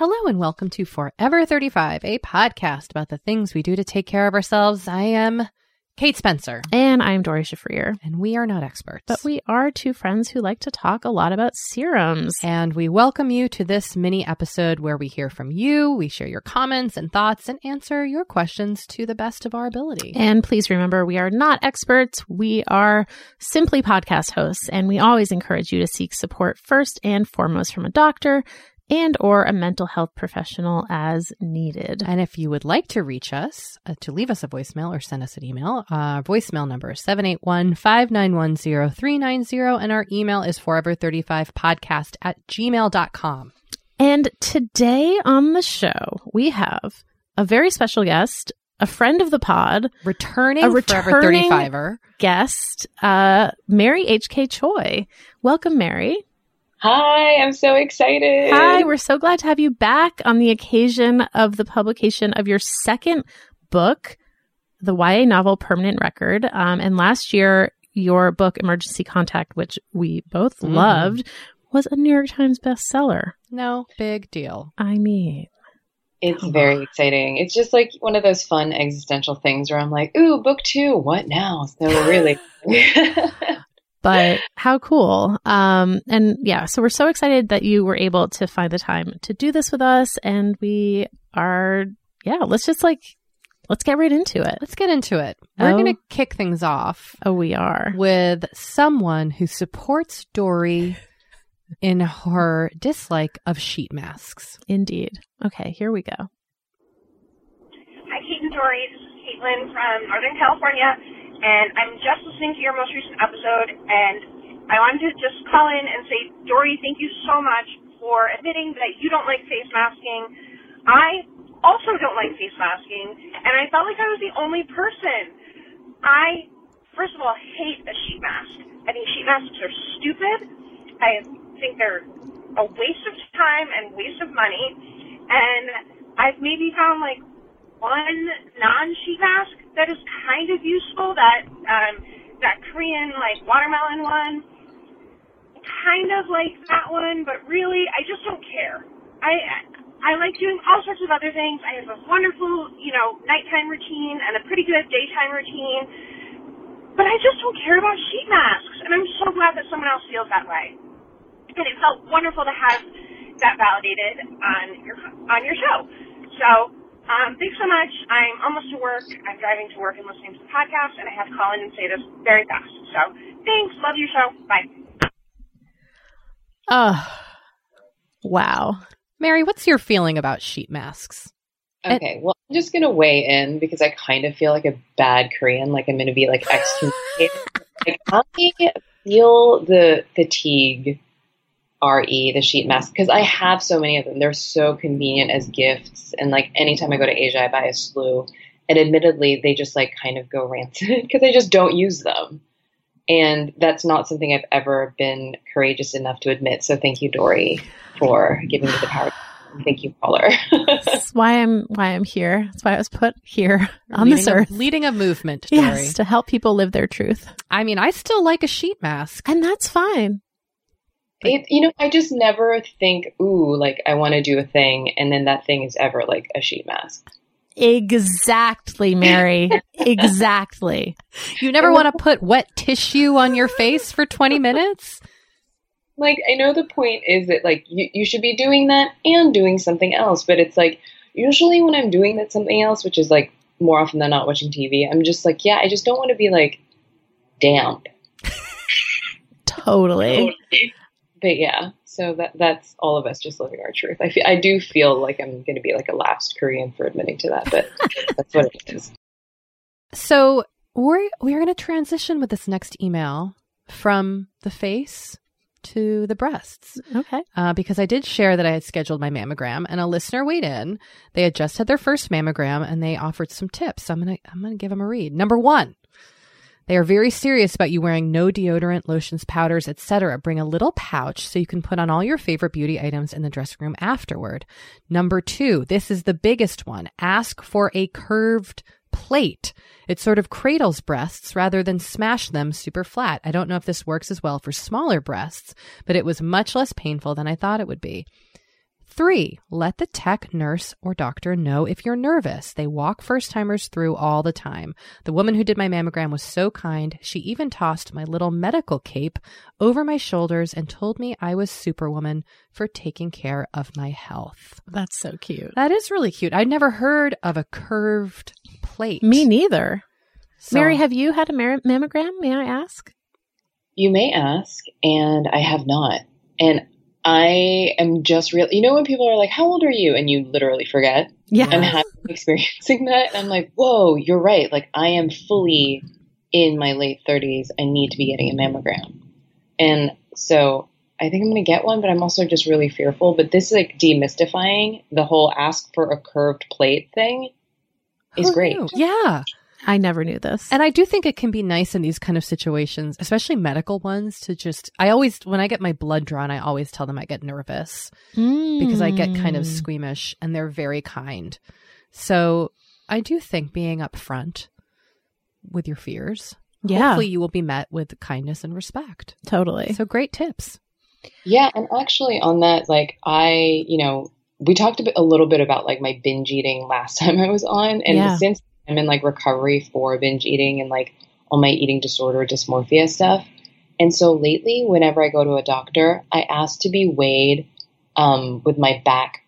Hello and welcome to Forever 35, a podcast about the things we do to take care of ourselves. I am Kate Spencer, and I'm Doree Shafrir. and we are not experts. But we are two friends who like to talk a lot about serums. and we welcome you to this mini episode where we hear from you, we share your comments and thoughts, and answer your questions to the best of our ability. And please remember, we are not experts. We are simply podcast hosts, and we always encourage you to seek support first and foremost from a doctor and or a mental health professional as needed. And if you would like to reach us, uh, to leave us a voicemail or send us an email, our voicemail number is 781-591-0390, and our email is forever35podcast at gmail.com. And today on the show, we have a very special guest, a friend of the pod, Returning, A Forever 35er. guest, uh, Mary H.K. Choi. Welcome, Mary. Hi, I'm so excited. Hi, we're so glad to have you back on the occasion of the publication of your second book, the YA novel Permanent Record. Um, and last year, your book Emergency Contact, which we both Mhm. loved, was a New York Times bestseller. No big deal. I mean, It's Come very exciting. It's just like one of those fun existential things where I'm like, ooh, book two, what now? So really. but how cool. Um, and yeah, so we're so excited that you were able to find the time to do this with us. And we are, yeah, let's just like, let's get right into it. Let's get into it. We're Oh. going to kick things off Oh, we are. with someone who supports Doree in her dislike of sheet masks. Indeed. Okay, here we go. Hi, Kate and Doree. This is Caitlin from Northern California, and I'm just listening to your most recent episode, and I wanted to just call in and say, Doree, thank you so much for admitting that you don't like face masking. I also don't like face masking, and I felt like I was the only person. I, first of all, hate a sheet mask. I think sheet masks are stupid. I think they're a waste of time and waste of money. And I've maybe found like one non-sheet mask that is kind of useful. That um, that Korean like watermelon one, kind of like that one, but really I just don't care. I I like doing all sorts of other things. I have a wonderful, you know, nighttime routine and a pretty good daytime routine. But I just don't care about sheet masks. And I'm so glad that someone else feels that way. And it felt wonderful to have that validated on your on your show. So um, thanks so much. I'm almost to work. I'm driving to work and listening to the podcast, and I have to call in and say this very fast. So thanks. Love your show. Bye. Oh, wow. Mary, what's your feeling about sheet masks? Okay, well, I'm just gonna weigh in because I kind of feel like a bad Korean, like I'm gonna be like excommunicated. like I feel the fatigue, re the sheet mask because I have so many of them. They're so convenient as gifts, and like anytime I go to Asia, I buy a slew. And admittedly, they just like kind of go rancid because I just don't use them. And that's not something I've ever been courageous enough to admit. So thank you, Doree, for giving me the power. Thank you, caller. That's why I'm why I'm here. That's why I was put here on leading this a, earth. leading a movement, Doree. Yes, to help people live their truth. I mean, I still like a sheet mask. And that's fine. It, you know, I just never think, ooh, like I want to do a thing, and then that thing is ever like a sheet mask. Exactly, Mary. exactly. You never want to put wet tissue on your face for 20 minutes? Like, I know the point is that like you, you should be doing that and doing something else, but it's like usually when I'm doing that something else, which is like more often than not watching TV, I'm just like, yeah, I just don't want to be like damp. Totally. But yeah, so that that's all of us just living our truth. I feel, I do feel like I'm going to be like a last Korean for admitting to that, but that's what it is. So we're we're going to transition with this next email from the face to the breasts Okay. uh, because I did share that I had scheduled my mammogram, and a listener weighed in. They had just had their first mammogram, and they offered some tips. So I'm gonna I'm gonna give them a read. Number one. They are very serious about you wearing no deodorant, lotions, powders, etc. Bring a little pouch so you can put on all your favorite beauty items in the dressing room afterward. Number two, this is the biggest one. Ask for a curved plate. It sort of cradles breasts rather than smash them super flat. I don't know if this works as well for smaller breasts, but it was much less painful than I thought it would be. Three, let the tech, nurse, or doctor know if you're nervous. They walk first timers through all the time. The woman who did my mammogram was so kind. She even tossed my little medical cape over my shoulders and told me I was superwoman for taking care of my health. That's so cute. That is really cute. I'd never heard of a curved plate. Me neither. So- Mary, have you had a mar- mammogram? May I ask? You may ask, and I have not. And I am just real. You know when people are like, "How old are you?" and you literally forget. Yeah. I'm having experiencing that. And I'm like, "Whoa, you're right. Like I am fully in my late 30s. I need to be getting a mammogram." And so I think I'm going to get one, but I'm also just really fearful. But this is like demystifying the whole ask for a curved plate thing is Who great. knew? Yeah. I never knew this. And I do think it can be nice in these kind of situations, especially medical ones, to just. I always, when I get my blood drawn, I always tell them I get nervous because I get kind of Mm. squeamish and they're very kind. So I do think being upfront with your fears, Yeah, hopefully you will be met with kindness and respect. totally. So great tips. Yeah, and actually on that, like I, you know, we talked a, bit, a little bit about like my binge eating last time I was on, and Yeah. since I'm in like recovery for binge eating and like all my eating disorder dysmorphia stuff, and so lately, whenever I go to a doctor, I ask to be weighed um, with my back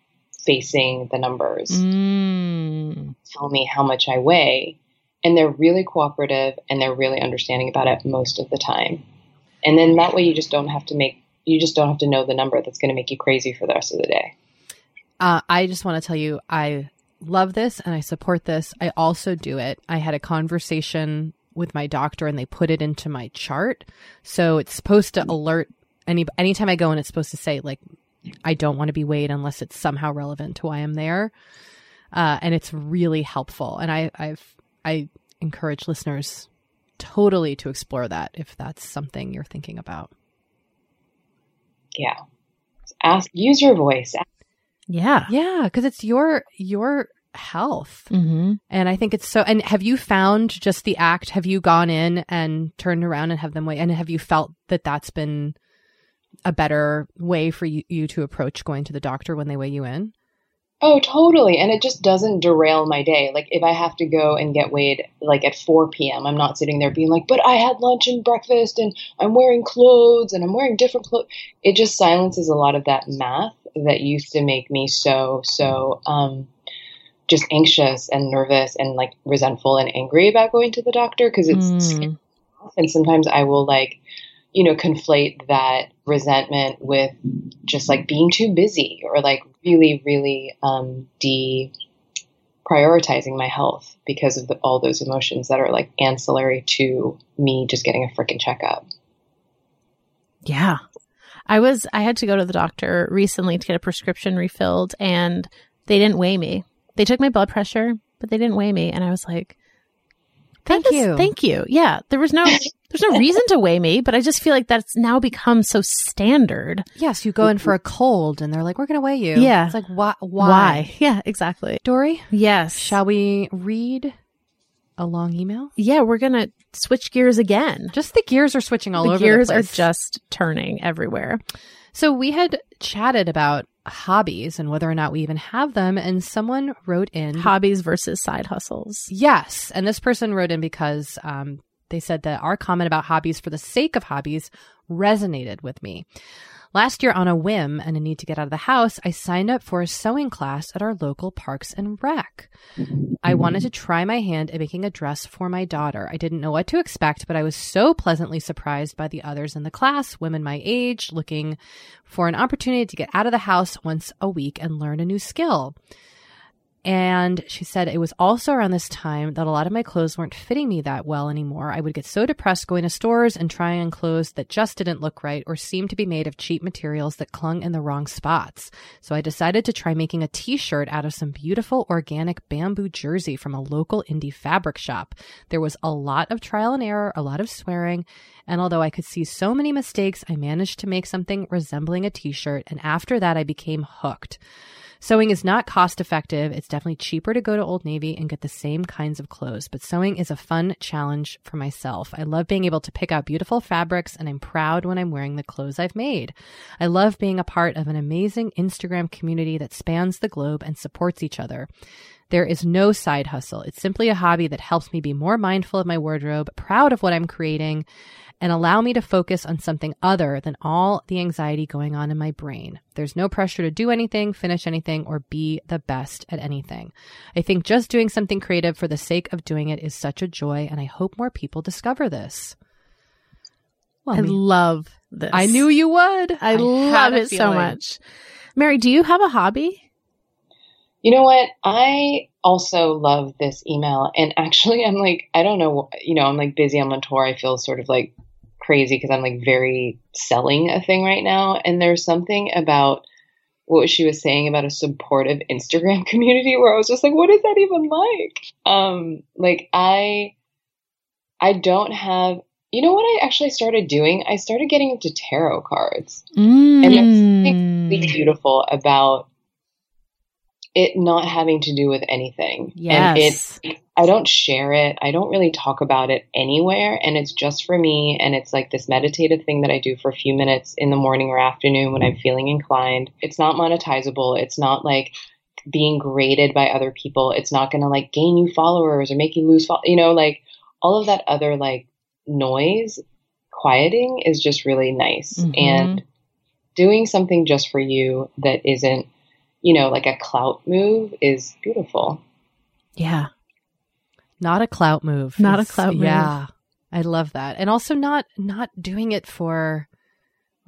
facing the numbers, Mm. tell me how much I weigh, and they're really cooperative and they're really understanding about it most of the time. And then that way, you just don't have to make you just don't have to know the number that's going to make you crazy for the rest of the day. Uh, I just want to tell you, I love this and I support this. I also do it. I had a conversation with my doctor and they put it into my chart. So it's supposed to alert any anytime I go and it's supposed to say like I don't want to be weighed unless it's somehow relevant to why I'm there. Uh, and it's really helpful. And I, I've I encourage listeners totally to explore that if that's something you're thinking about. Yeah. Ask, use your voice. Yeah. Yeah, because it's your your health. Mm-hmm. And I think it's so. And have you found just the act? Have you gone in and turned around and have them wait? And have you felt that that's been a better way for you, you to approach going to the doctor when they weigh you in? Oh, totally. And it just doesn't derail my day. Like if I have to go and get weighed like at 4 p.m., I'm not sitting there being like, but I had lunch and breakfast and I'm wearing clothes and I'm wearing different clothes. It just silences a lot of that math that used to make me so, so, um, just anxious and nervous and like resentful and angry about going to the doctor because it's Mm. and sometimes I will like you know conflate that resentment with just like being too busy or like really really um de prioritizing my health because of the, all those emotions that are like ancillary to me just getting a freaking checkup. Yeah. I was I had to go to the doctor recently to get a prescription refilled and they didn't weigh me. They took my blood pressure, but they didn't weigh me and I was like Thank "That is- you. Thank you. Yeah. There was no there's no reason to weigh me, but I just feel like that's now become so standard. Yes, you go in for a cold and they're like, "We're going to weigh you." Yeah. it's like why? Why? Yeah, exactly. Doree, Yes. shall we read a long email? Yeah, we're going to switch gears again. Just the gears are switching all the over. gears the are just turning everywhere. So we had chatted about hobbies and whether or not we even have them, and someone wrote in Hobbies versus side hustles. Yes. And this person wrote in because um, they said that our comment about hobbies for the sake of hobbies resonated with me. Last year, on a whim and a need to get out of the house, I signed up for a sewing class at our local Parks and Rec. I mm-hmm. wanted to try my hand at making a dress for my daughter. I didn't know what to expect, but I was so pleasantly surprised by the others in the class, women my age, looking for an opportunity to get out of the house once a week and learn a new skill. And she said it was also around this time that a lot of my clothes weren't fitting me that well anymore. I would get so depressed going to stores and trying on clothes that just didn't look right or seemed to be made of cheap materials that clung in the wrong spots. So I decided to try making a t shirt out of some beautiful organic bamboo jersey from a local indie fabric shop. There was a lot of trial and error, a lot of swearing, and although I could see so many mistakes, I managed to make something resembling a t shirt. And after that, I became hooked. Sewing is not cost effective. It's definitely cheaper to go to Old Navy and get the same kinds of clothes, but sewing is a fun challenge for myself. I love being able to pick out beautiful fabrics and I'm proud when I'm wearing the clothes I've made. I love being a part of an amazing Instagram community that spans the globe and supports each other. There is no side hustle. It's simply a hobby that helps me be more mindful of my wardrobe, proud of what I'm creating, and allow me to focus on something other than all the anxiety going on in my brain. There's no pressure to do anything, finish anything, or be the best at anything. I think just doing something creative for the sake of doing it is such a joy, and I hope more people discover this. Well, I love this. I knew you would. I, had love it so much. Mary, do you have a hobby? You know what? I also love this email. And actually, I'm like, I don't know, you know, I'm like busy. I'm on tour. I feel sort of like crazy because I'm like very selling a thing right now. And there's something about what she was saying about a supportive Instagram community where I was just like, what is that even like? Um, like I, I don't have, you know what I actually started doing? I started getting into tarot cards. And there's something really Mm. beautiful about it not having to do with anything. And Yes. it I don't share it. I don't really talk about it anywhere and it's just for me and it's like this meditative thing that I do for a few minutes in the morning or afternoon when I'm feeling inclined. It's not monetizable. It's not like being graded by other people. It's not going to like gain you followers or make you lose fol- you know like all of that other like noise quieting is just really nice. Mhm. And doing something just for you that isn't, you know, like a clout move is beautiful. yeah. Not a clout move. Not a clout move. Yeah. I love that. And also not not doing it for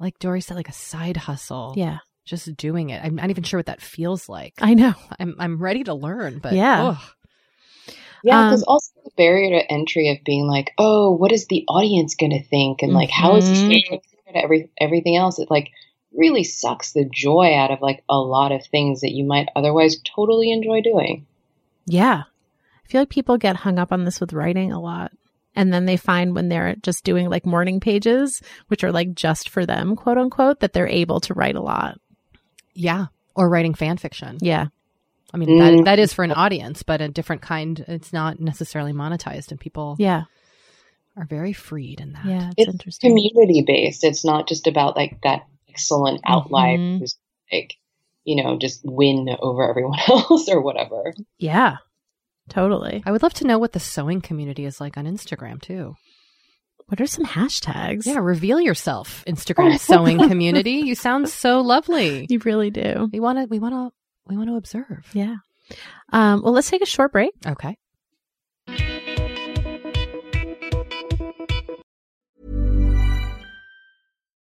like Doree said, like a side hustle. Yeah. Just doing it. I'm not even sure what that feels like. I know. I'm I'm ready to learn, but Yeah. ugh. Yeah, because Um, also the barrier to entry of being like, oh, what is the audience going to think? And like, how is this Mhm. going to compare to every, everything else? It like really sucks the joy out of like a lot of things that you might otherwise totally enjoy doing. Yeah. I feel like people get hung up on this with writing a lot. And then they find when they're just doing like morning pages, which are like just for them, quote unquote, that they're able to write a lot. Yeah. Or writing fan fiction. Yeah. I mean, that, mm. that is for an audience, but a different kind. It's not necessarily monetized, and people Yeah. are very freed in that. Yeah. It's, It's interesting. community based. It's not just about like that excellent outlier Mhm. who's like, you know, just win over everyone else or whatever. Yeah. Totally. I would love to know what the sewing community is like on Instagram too. What are some hashtags? Yeah, reveal yourself, Instagram sewing community. You sound so lovely. You really do. We want to. We want to. We want to observe. Yeah. Um, well, let's take a short break. Okay.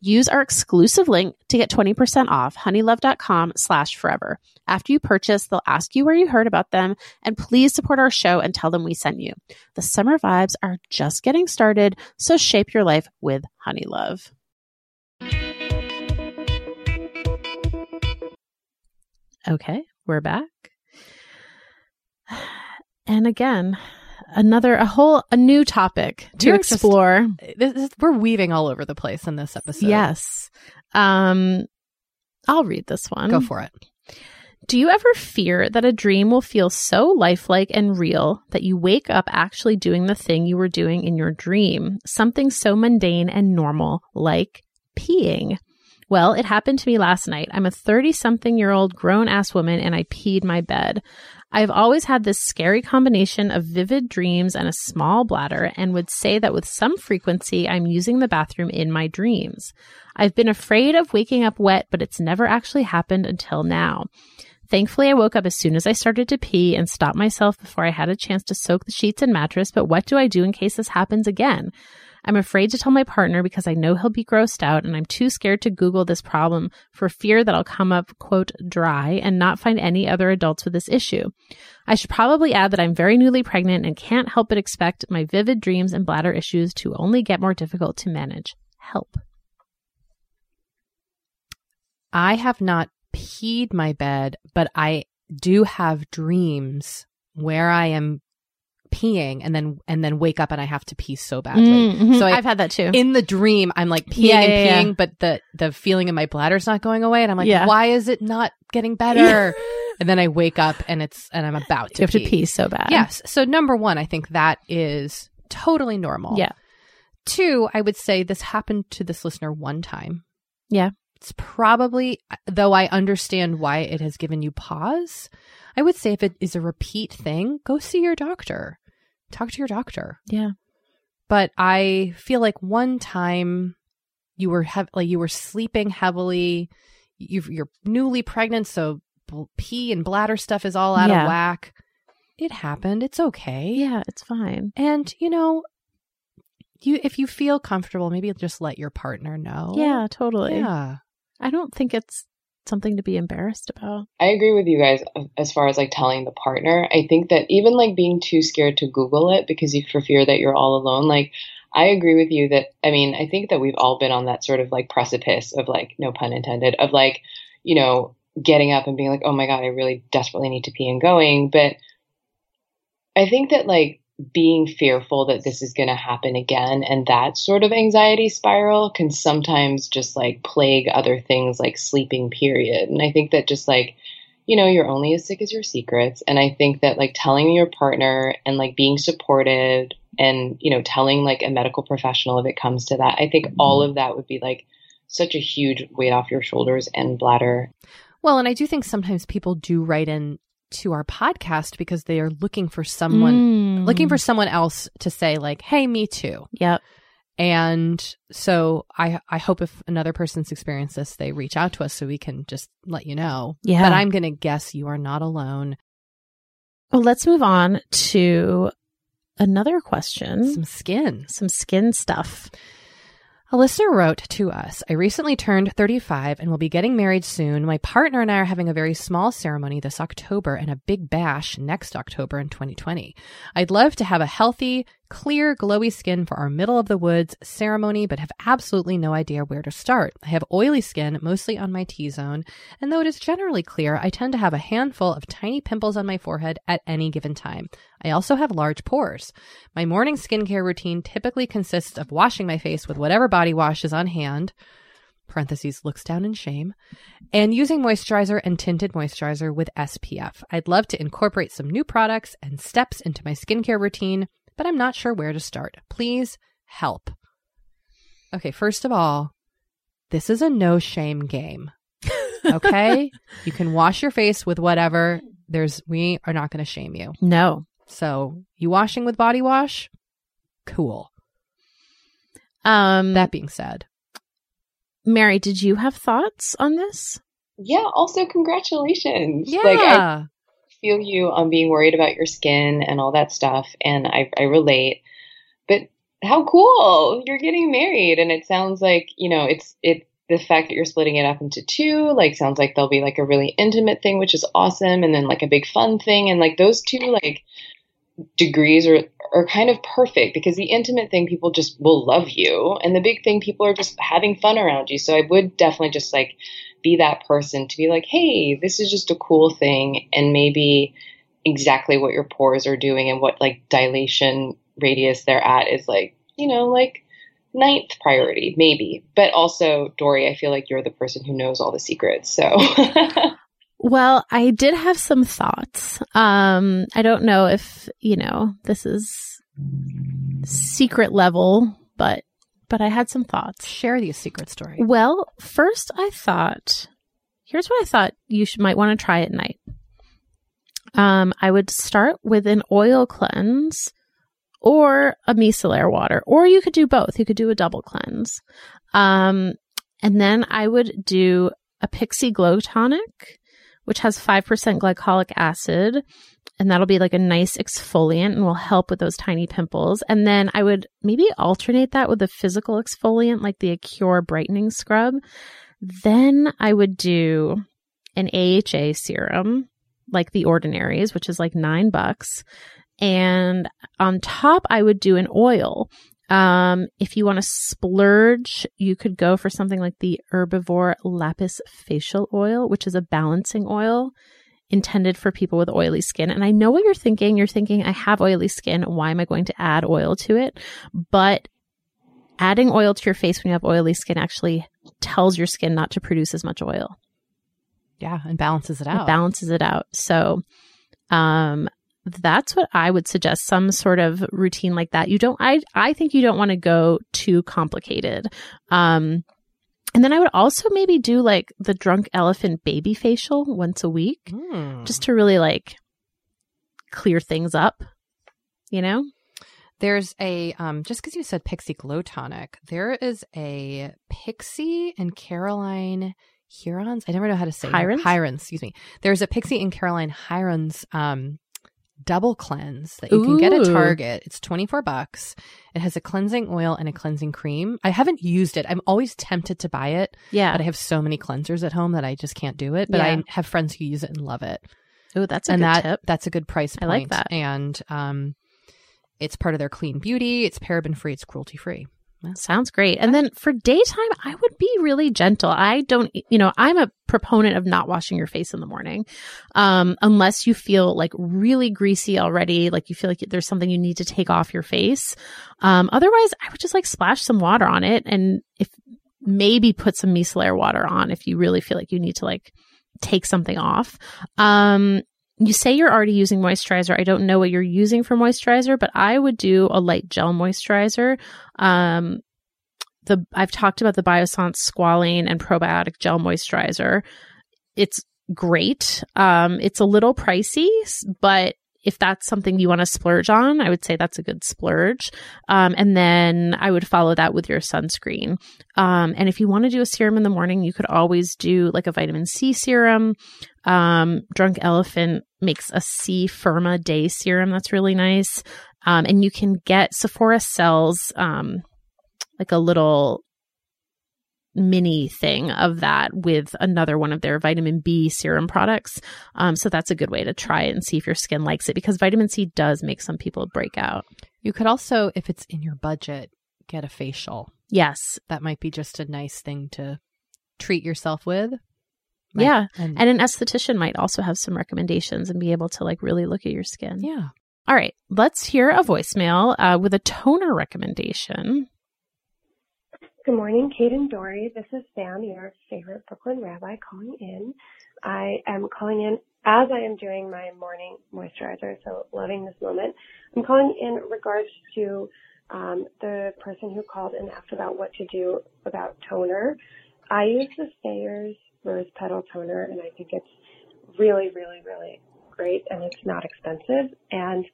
Use our exclusive link to get 20% off honeylove.com slash forever. After you purchase, they'll ask you where you heard about them and please support our show and tell them we sent you. The summer vibes are just getting started, so shape your life with Honeylove. Okay, we're back. And again, another a whole a new topic to You're just- explore. This, this, we're weaving all over the place in this episode. yes. Um I'll read this one. Go for it. Do you ever fear that a dream will feel so lifelike and real that you wake up actually doing the thing you were doing in your dream? Something so mundane and normal like peeing. Well, it happened to me last night. I'm a 30 something year old grown ass woman and I peed my bed. I've always had this scary combination of vivid dreams and a small bladder and would say that with some frequency I'm using the bathroom in my dreams. I've been afraid of waking up wet, but it's never actually happened until now. Thankfully, I woke up as soon as I started to pee and stopped myself before I had a chance to soak the sheets and mattress. But what do I do in case this happens again? I'm afraid to tell my partner because I know he'll be grossed out, and I'm too scared to Google this problem for fear that I'll come up, quote, dry and not find any other adults with this issue. I should probably add that I'm very newly pregnant and can't help but expect my vivid dreams and bladder issues to only get more difficult to manage. Help. I have not peed my bed, but I do have dreams where I am peeing and then and then wake up and I have to pee so badly. Mhm. So I, I've had that too. in the dream I'm like peeing Yeah, and yeah, yeah. peeing, but the the feeling in my bladder's not going away, and I'm like, Yeah. why is it not getting better? and then I wake up and it's and I'm about to you have to pee so bad. Yes. So number one, I think that is totally normal. Yeah. Two, I would say this happened to this listener one time. Yeah. It's probably, though I understand why it has given you pause, I would say if it is a repeat thing, go see your doctor. Talk to your doctor. Yeah. but I feel like one time you were hev- like you were sleeping heavily. you you're newly pregnant, so pee and bladder stuff is all out Yeah. of whack. It happened. It's okay. Yeah, it's fine. And you know, you if you feel comfortable, maybe just let your partner know. Yeah, totally. Yeah. I don't think it's something to be embarrassed about. I agree with you guys as far as like telling the partner. I think that even like being too scared to Google it because you for fear that you're all alone, like I agree with you that I mean, I think that we've all been on that sort of like precipice of like, no pun intended, of like, you know, getting up and being like, oh my God, I really desperately need to pee and going. But I think that like being fearful that this is going to happen again and that sort of anxiety spiral can sometimes just like plague other things like sleeping period. And i think that just like you know you're only as sick as your secrets. And i think that like telling your partner and like being supportive and you know telling like a medical professional if it comes to that i think all mm-hmm. of that would be like such a huge weight off your shoulders and bladder. Well, and I do think sometimes people do write in to our podcast because they are looking for someone Mm. looking for someone else to say like, "Hey, me too." Yep. And so I I hope if another person's experienced this, they reach out to us so we can just let you know. Yeah. But I'm going to guess you are not alone. Well, let's move on to another question. Some skin. Some skin stuff. A listener wrote to us I recently turned 35 and will be getting married soon. My partner and I are having a very small ceremony this October and a big bash next October in 2020. I'd love to have a healthy, clear, glowy skin for our middle of the woods ceremony, but have absolutely no idea where to start. I have oily skin, mostly on my T zone, and though it is generally clear, I tend to have a handful of tiny pimples on my forehead at any given time. I also have large pores. My morning skincare routine typically consists of washing my face with whatever body wash is on hand, parentheses looks down in shame, and using moisturizer and tinted moisturizer with SPF. I'd love to incorporate some new products and steps into my skincare routine, but I'm not sure where to start. Please help. Okay, first of all, this is a no shame game. Okay? you can wash your face with whatever. There's we are not going to shame you. No. So, you washing with body wash? Cool. Um That being said, Mary, did you have thoughts on this? yeah also congratulations yeah. like i feel you on being worried about your skin and all that stuff and I, I relate. But how cool! You're getting married and it sounds like you know it's it the fact that you're splitting it up into two like sounds like there'll be like a really intimate thing which is awesome and then like a big fun thing and like those two like degrees are are kind of perfect because the intimate thing people just will love you and the big thing people are just having fun around you. So i would definitely just like be that person to be like hey this is just a cool thing and maybe exactly what your pores are doing and what like dilation radius they're at is like you know like ninth priority maybe but also doree i feel like you're the person who knows all the secrets so Well, I did have some thoughts. Um, I don't know if, you know, this is secret level, but but I had some thoughts. share the secret story. Well, first I thought, here's what I thought you should might want to try at night. Um, I would start with an oil cleanse or a micellar water, or you could do both. You could do a double cleanse. Um, and then I would do a Pixie Glow Tonic, which has 5% glycolic acid. And that'll be like a nice exfoliant and will help with those tiny pimples. And then I would maybe alternate that with a physical exfoliant like the Acure Brightening Scrub. Then I would do an AHA serum like the Ordinary's, which is like nine bucks. And on top, I would do an oil. Um, if you want to splurge, you could go for something like the Herbivore Lapis Facial Oil, which is a balancing oil intended for people with oily skin. And I know what you're thinking. You're thinking, I have oily skin. Why am I going to add oil to it? But adding oil to your face when you have oily skin actually tells your skin not to produce as much oil. Yeah, and balances it It out. balances it out. So, um, that's what I would suggest. Some sort of routine like that. You don't. I I think you don't want to go too complicated. Um, and then I would also maybe do like the drunk elephant baby facial once a week, Hmm. just to really like clear things up. You know. There's a um just because you said Pixie Glow Tonic, there is a Pixie and Caroline Hurons. I never know how to say Hirons? Hirons, excuse me. There's a Pixie and Caroline Hirons um double cleanse that you can get at Target. It's 24 bucks. It has a cleansing oil and a cleansing cream. I haven't used it. I'm always tempted to buy it, Yeah. but I have so many cleansers at home that I just can't do it. But Yeah. I have friends who use it and love it Oh, that's a and good that tip. that's a good price I like that. And um, it's part of their clean beauty. It's paraben free. It's cruelty free. Sounds great. And then for daytime, I would be really gentle. I don't, you know, I'm a proponent of not washing your face in the morning. Um, unless you feel like really greasy already, like you feel like there's something you need to take off your face. Um, otherwise I would just like splash some water on it and if maybe put some micellar water on if you really feel like you need to like take something off. Um, you say you're already using moisturizer. I don't know what you're using for moisturizer, but I would do a light gel moisturizer. Um, the I've talked about the Biossance squalane and probiotic gel moisturizer. It's great. Um, it's a little pricey, but if that's something you want to splurge on, I would say that's a good splurge. Um, and then I would follow that with your sunscreen. Um, and if you want to do a serum in the morning, you could always do like a vitamin C serum. Um, Drunk Elephant makes a C Firma Day serum that's really nice. Um, and you can get Sephora sells um, like a little mini thing of that with another one of their vitamin B serum products. Um, so that's a good way to try it and see if your skin likes it because vitamin C does make some people break out. You could also, if it's in your budget, get a facial. Yes. That might be just a nice thing to treat yourself with. Might- Yeah. And, And an esthetician might also have some recommendations and be able to like really look at your skin. yeah. All right. Let's hear a voicemail uh, with a toner recommendation. Good morning, Kate and Doree. This is Sam, your favorite Brooklyn rabbi, calling in. I am calling in as I am doing my morning moisturizer, so loving this moment. I'm calling in regards to um, the person who called and asked about what to do about toner. I use the Thayers Rose Petal Toner, and I think it's really, really, really great, and it's not expensive. And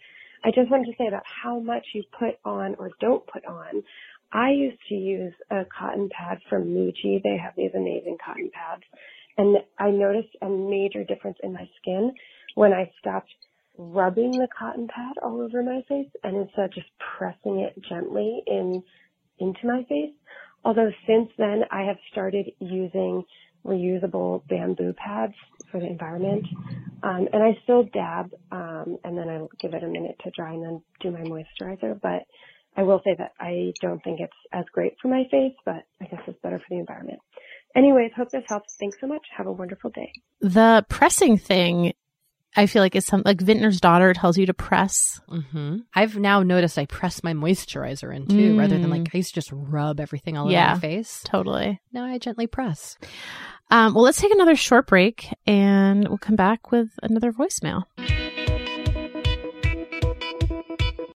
I just wanted to say about how much you put on or don't put on. I used to use a cotton pad from Muji. They have these amazing cotton pads. And I noticed a major difference in my skin when I stopped rubbing the cotton pad all over my face and instead just pressing it gently in into my face. Although since then I have started using reusable bamboo pads for the environment. Um, and I still dab, um, and then I give it a minute to dry and then do my moisturizer. But I will say that I don't think it's as great for my face, but I guess it's better for the environment. Anyways, hope this helps. Thanks so much. Have a wonderful day. The pressing thing, I feel like is some like Vintner's daughter tells you to press. hmm I've now noticed I press my moisturizer in too, rather than like I used to just rub everything all Yeah. over my face. Totally. Now I gently press. Um, well, let's take another short break and we'll come back with another voicemail.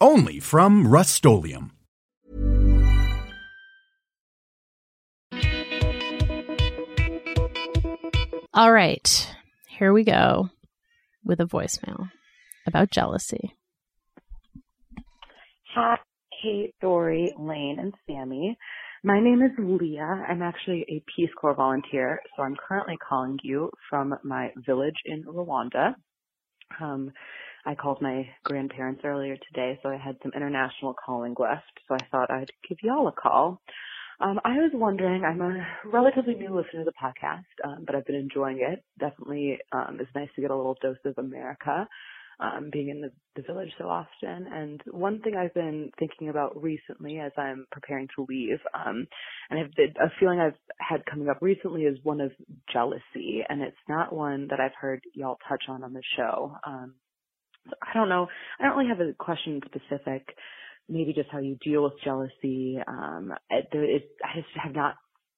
Only from Rust-Oleum All right. Here we go with a voicemail about jealousy. Hi, Kate, Doree, Lane, and Sammy. My name is Leah. I'm actually a Peace Corps volunteer, so I'm currently calling you from my village in Rwanda. Um, I called my grandparents earlier today, so I had some international calling left, so I thought I'd give y'all a call. Um, I was wondering, I'm a relatively new listener to the podcast, um, but I've been enjoying it. Definitely, um, it's nice to get a little dose of America um, being in the, the village so often. And one thing I've been thinking about recently as I'm preparing to leave, um, and I've, a feeling I've had coming up recently is one of jealousy. And it's not one that I've heard y'all touch on on the show. Um, I don't know. I don't really have a question specific. Maybe just how you deal with jealousy. Um, it, it, I just have not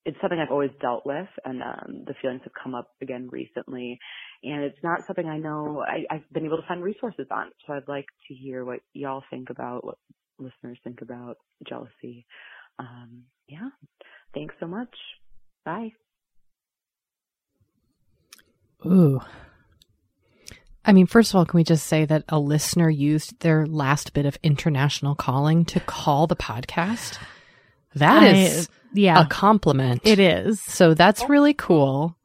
it's something I've always dealt with, and um, the feelings have come up again recently. And it's not something I know I, I've been able to find resources on. So I'd like to hear what y'all think about, what listeners think about jealousy. Um, yeah. Thanks so much. Bye. Ooh. I mean, first of all, can we just say that a listener used their last bit of international calling to call the podcast? That I- is yeah, a compliment. it is. So that's really cool.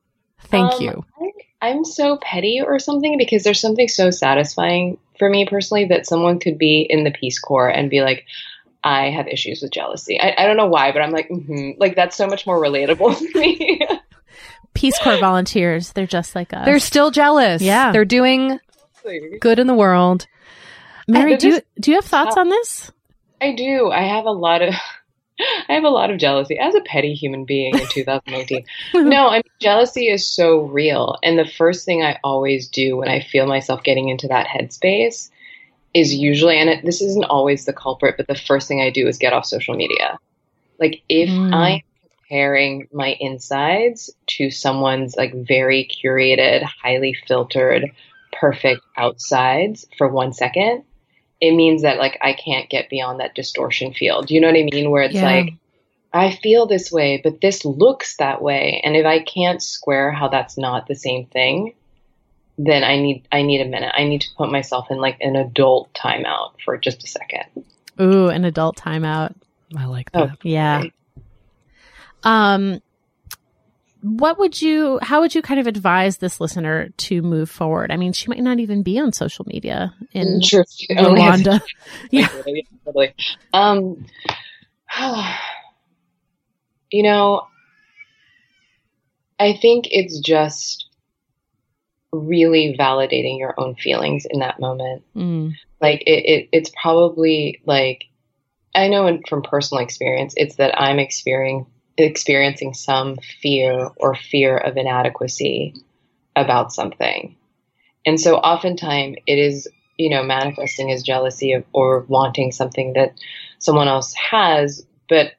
Thank Um, you. I think I'm so petty or something because there's something so satisfying for me personally that someone could be in the Peace Corps and be like, I have issues with jealousy. I, I don't know why, but I'm like, mm-hmm. like that's so much more relatable to me. Peace Corps volunteers, they're just like us. They're still jealous. Yeah. They're doing good in the world. Mary, do you, do you have thoughts on this? I do. I have a lot of I have a lot of jealousy as a petty human being in 2019. no, I mean jealousy is so real. And the first thing I always do when I feel myself getting into that headspace is usually and it, this isn't always the culprit, but the first thing I do is get off social media. Like if Mm. I'm comparing my insides to someone's like very curated, highly filtered, perfect outsides for one second, it means that like I can't get beyond that distortion field. You know what I mean? Where it's Yeah. like, I feel this way, but this looks that way. And if I can't square how that's not the same thing, then I need I need a minute. I need to put myself in like an adult timeout for just a second. Ooh, an adult timeout. I like Oh. that. Yeah. Um, what would you? How would you kind of advise this listener to move forward? I mean, she might not even be on social media in only has- Rwanda. Yeah. Totally. Um, you know, I think it's just really validating your own feelings in that moment. Mm. Like it, it it's probably like I know in, from personal experience, it's that I'm experiencing experiencing some fear or fear of inadequacy about something. And so oftentimes it is, you know, manifesting as jealousy of, or wanting something that someone else has. But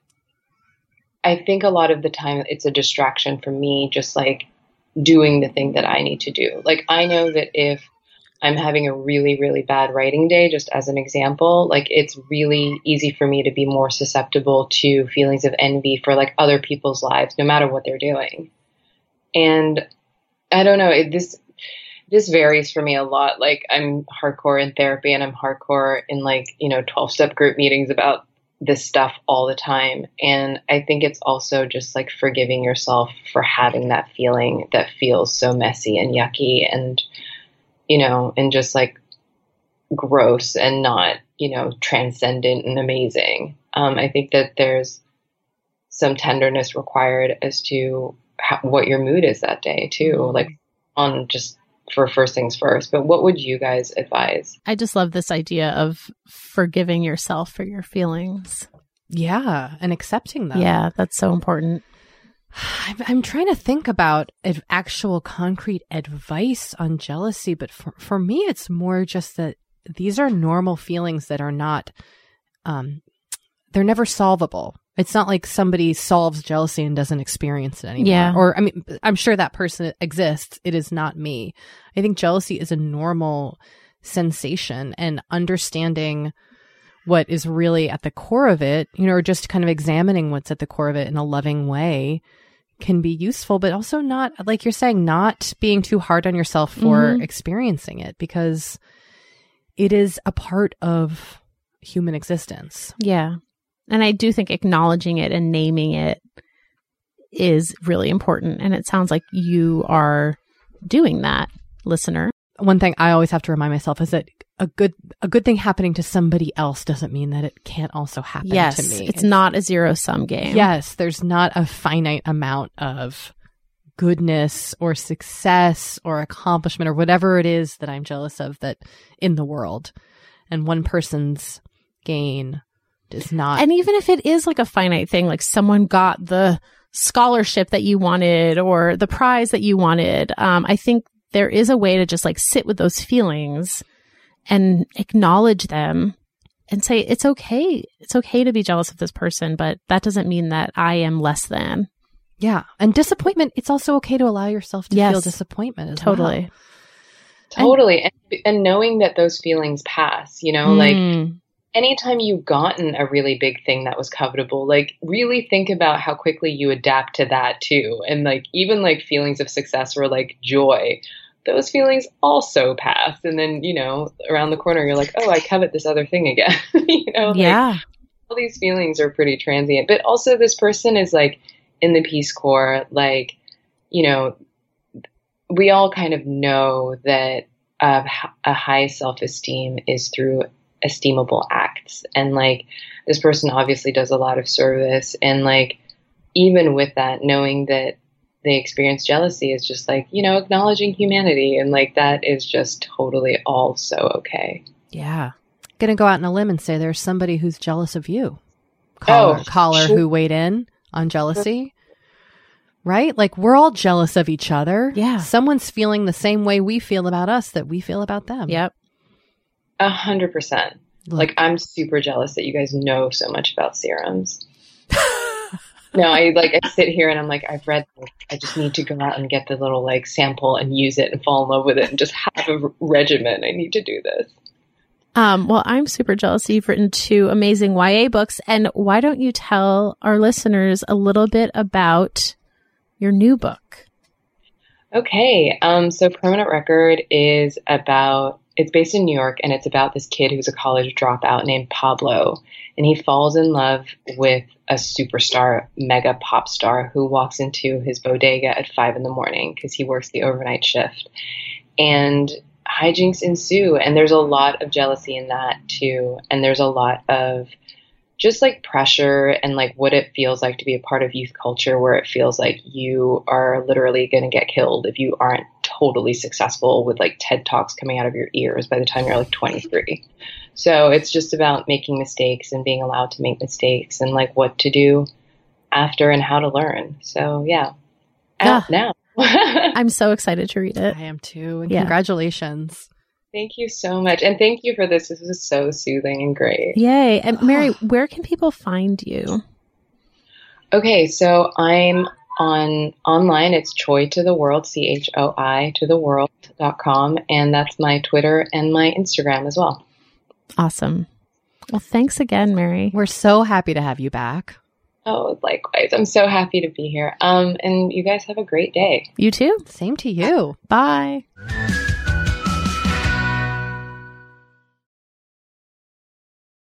I think a lot of the time it's a distraction for me, just like doing the thing that I need to do. Like, I know that if I'm having a really, really bad writing day, just as an example, like it's really easy for me to be more susceptible to feelings of envy for like other people's lives, no matter what they're doing. And I don't know, it, this this varies for me a lot. Like I'm hardcore in therapy and I'm hardcore in like, you know, 12 step group meetings about this stuff all the time. And I think it's also just like forgiving yourself for having that feeling that feels so messy and yucky and, you know, and just like gross and not, you know, transcendent and amazing. Um, I think that there's some tenderness required as to how, what your mood is that day, too. Like on just for first things first. But what would you guys advise? I just love this idea of forgiving yourself for your feelings. Yeah, and accepting them. Yeah, that's so important. I'm, I'm trying to think about actual concrete advice on jealousy, but for, for me, it's more just that these are normal feelings that are not, um, they're never solvable. It's not like somebody solves jealousy and doesn't experience it anymore. Yeah. Or, I mean, I'm sure that person exists. It is not me. I think jealousy is a normal sensation and understanding what is really at the core of it, you know, or just kind of examining what's at the core of it in a loving way can be useful, but also not, like you're saying, not being too hard on yourself for Mhm. experiencing it because it is a part of human existence. Yeah. And I do think acknowledging it and naming it is really important. And it sounds like you are doing that, listener. One thing I always have to remind myself is that a good a good thing happening to somebody else doesn't mean that it can't also happen yes. to me. It's, not a zero sum game. Yes, there's not a finite amount of goodness or success or accomplishment or whatever it is that I'm jealous of that in the world. And one person's gain does not And even if it is like a finite thing, like someone got the scholarship that you wanted or the prize that you wanted, um, I think there is a way to just like sit with those feelings and acknowledge them and say, it's okay. It's okay to be jealous of this person, but that doesn't mean that I am less than. Yeah. And disappointment, it's also okay to allow yourself to Yes. feel disappointment as Totally. well. Totally. And, and knowing that those feelings pass, you know, like Mm. anytime you've gotten a really big thing that was covetable, like really think about how quickly you adapt to that too. And like even like feelings of success or like joy, those feelings also pass. And then, you know, around the corner, you're like, oh, I covet this other thing again. you know, like, yeah. all these feelings are pretty transient. But also, this person is like in the Peace Corps, like, you know, we all kind of know that uh, a high self esteem is through esteemable acts. And like, this person obviously does a lot of service. And like, even with that, knowing that they experience jealousy is just like, you know, acknowledging humanity. And like, that is just totally also okay. Yeah. Gonna go out on a limb and say there's somebody who's jealous of you. Caller, Oh, caller sure. who weighed in on jealousy. Right? Like we're all jealous of each other. Yeah. Someone's feeling the same way we feel about us that we feel about them. Yep. A hundred percent. Like I'm super jealous that you guys know so much about serums. no, I like I sit here and I'm like I've read this. I just need to go out and get the little like sample and use it and fall in love with it and just have a r- regimen. I need to do this. Um, well, I'm super jealous. You've written two amazing YA books. And why don't you tell our listeners a little bit about your new book? Okay, um, so Permanent Record is about, it's based in New York and it's about this kid who's a college dropout named Pablo. And he falls in love with a superstar, mega pop star who walks into his bodega at five in the morning because he works the overnight shift. And hijinks ensue. And there's a lot of jealousy in that too. And there's a lot of just like pressure and like what it feels like to be a part of youth culture where it feels like you are literally going to get killed if you aren't totally successful with like TED Talks coming out of your ears by the time you're like 23. So it's just about making mistakes and being allowed to make mistakes and like what to do after and how to learn. So yeah, out now. I'm so excited to read it. I am too. And Yeah. congratulations. Thank you so much. And thank you for this. This was so soothing and great. Yay. And Mary, where can people find you? Okay, so I'm on online. It's Choi to the World, C H O I to the world dot com, and that's my Twitter and my Instagram as well. Awesome. Well, thanks again, Mary. We're so happy to have you back. Oh, likewise. I'm so happy to be here. Um, and you guys have a great day. You too. Same to you. Bye.